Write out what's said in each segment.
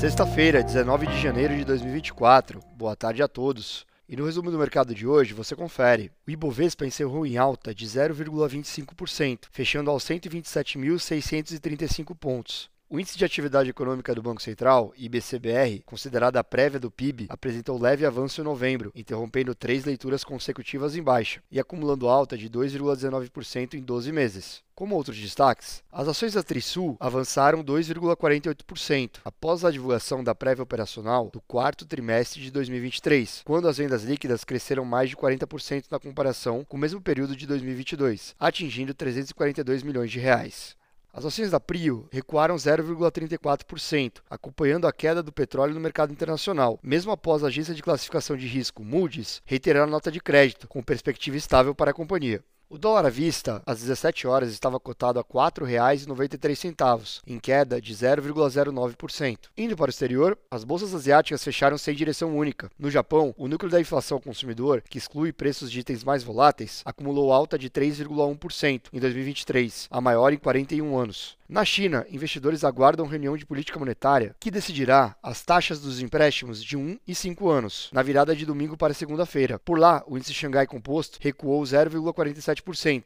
Sexta-feira, 19 de janeiro de 2024. Boa tarde a todos. E no resumo do mercado de hoje, você confere. O Ibovespa encerrou em alta de 0,25%, fechando aos 127.635 pontos. O Índice de Atividade Econômica do Banco Central, IBCBR, considerada a prévia do PIB, apresentou leve avanço em novembro, interrompendo três leituras consecutivas em baixa e acumulando alta de 2,19% em 12 meses. Como outros destaques, as ações da Trisul avançaram 2,48% após a divulgação da prévia operacional do quarto trimestre de 2023, quando as vendas líquidas cresceram mais de 40% na comparação com o mesmo período de 2022, atingindo 342 milhões de reais. As ações da Prio recuaram 0,34%, acompanhando a queda do petróleo no mercado internacional, mesmo após a agência de classificação de risco Moody's reiterar a nota de crédito, com perspectiva estável para a companhia. O dólar à vista, às 17 horas, estava cotado a R$ 4,93, em queda de 0,09%. Indo para o exterior, as bolsas asiáticas fecharam sem direção única. No Japão, o núcleo da inflação ao consumidor, que exclui preços de itens mais voláteis, acumulou alta de 3,1% em 2023, a maior em 41 anos. Na China, investidores aguardam reunião de política monetária que decidirá as taxas dos empréstimos de 1 e 5 anos, na virada de domingo para segunda-feira. Por lá, o índice Xangai Composto recuou 0,47%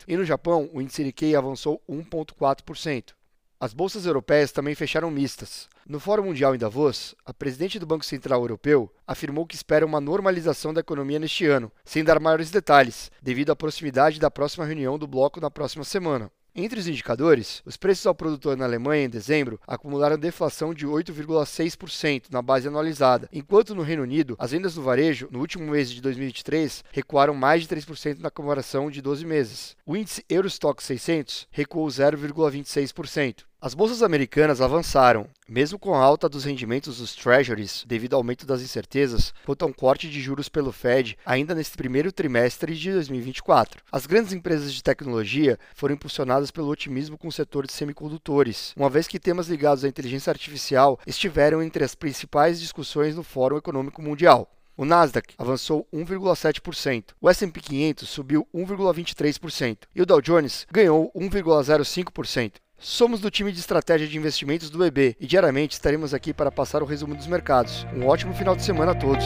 e no Japão, o índice Nikkei avançou 1,4%. As bolsas europeias também fecharam mistas. No Fórum Mundial em Davos, a presidente do Banco Central Europeu afirmou que espera uma normalização da economia neste ano, sem dar maiores detalhes, devido à proximidade da próxima reunião do bloco na próxima semana. Entre os indicadores, os preços ao produtor na Alemanha em dezembro acumularam deflação de 8,6% na base anualizada, enquanto no Reino Unido, as vendas no varejo no último mês de 2023 recuaram mais de 3% na comparação de 12 meses. O índice Eurostock 600 recuou 0,26%. As bolsas americanas avançaram, mesmo com a alta dos rendimentos dos treasuries devido ao aumento das incertezas quanto a um corte de juros pelo Fed ainda neste primeiro trimestre de 2024. As grandes empresas de tecnologia foram impulsionadas pelo otimismo com o setor de semicondutores, uma vez que temas ligados à inteligência artificial estiveram entre as principais discussões no Fórum Econômico Mundial. O Nasdaq avançou 1,7%, o S&P 500 subiu 1,23% e o Dow Jones ganhou 1,05%. Somos do time de estratégia de investimentos do EB e diariamente estaremos aqui para passar o resumo dos mercados. Um ótimo final de semana a todos.